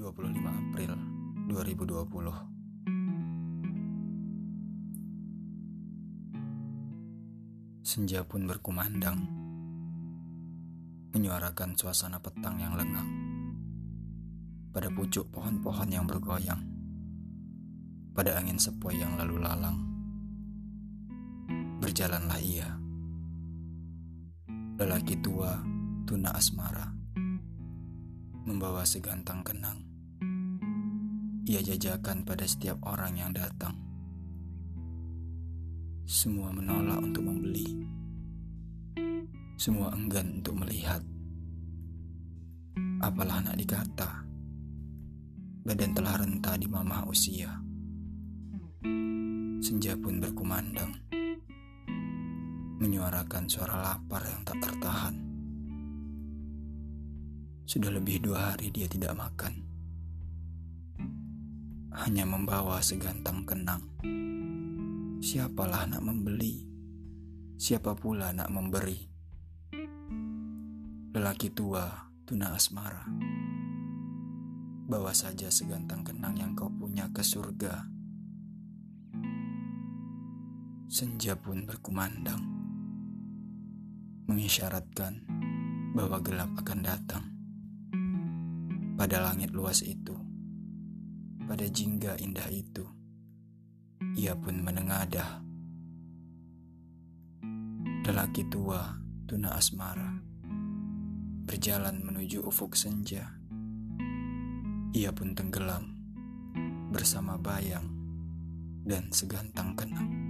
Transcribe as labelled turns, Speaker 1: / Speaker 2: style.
Speaker 1: 2020 Senja pun berkumandang Menyuarakan suasana petang yang lengang. Pada pucuk pohon-pohon yang bergoyang Pada angin sepoi yang lalu lalang Berjalanlah ia. Lelaki tua tuna asmara Membawa segantang kenang ia jajakan pada setiap orang yang datang. Semua menolak untuk membeli, semua enggan untuk melihat. Apalah nak dikata, badan telah renta di mamah usia. Senja pun berkumandang, menyuarakan suara lapar yang tak tertahan. Sudah lebih dua hari dia tidak makan hanya membawa segantang kenang. Siapalah nak membeli, siapa pula nak memberi. Lelaki tua, tuna asmara. Bawa saja segantang kenang yang kau punya ke surga. Senja pun berkumandang, mengisyaratkan bahwa gelap akan datang. Pada langit luas itu, pada jingga indah itu. Ia pun menengadah. Lelaki tua, tuna asmara, berjalan menuju ufuk senja. Ia pun tenggelam bersama bayang dan segantang kenang.